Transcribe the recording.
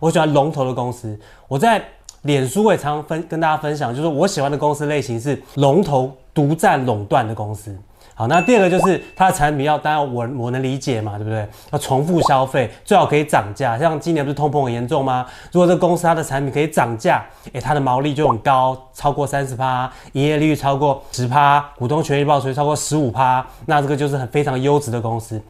我喜欢龙头的公司。我在脸书也常分跟大家分享，就是我喜欢的公司类型是龙头、独占、垄断的公司。好，那第二个就是它的产品要，当然我我能理解嘛，对不对？要重复消费，最好可以涨价。像今年不是通膨很严重吗？如果这公司它的产品可以涨价，诶，它的毛利就很高，超过三十趴，营业利率超过十趴，股东权益报酬超过十五趴，那这个就是很非常优质的公司。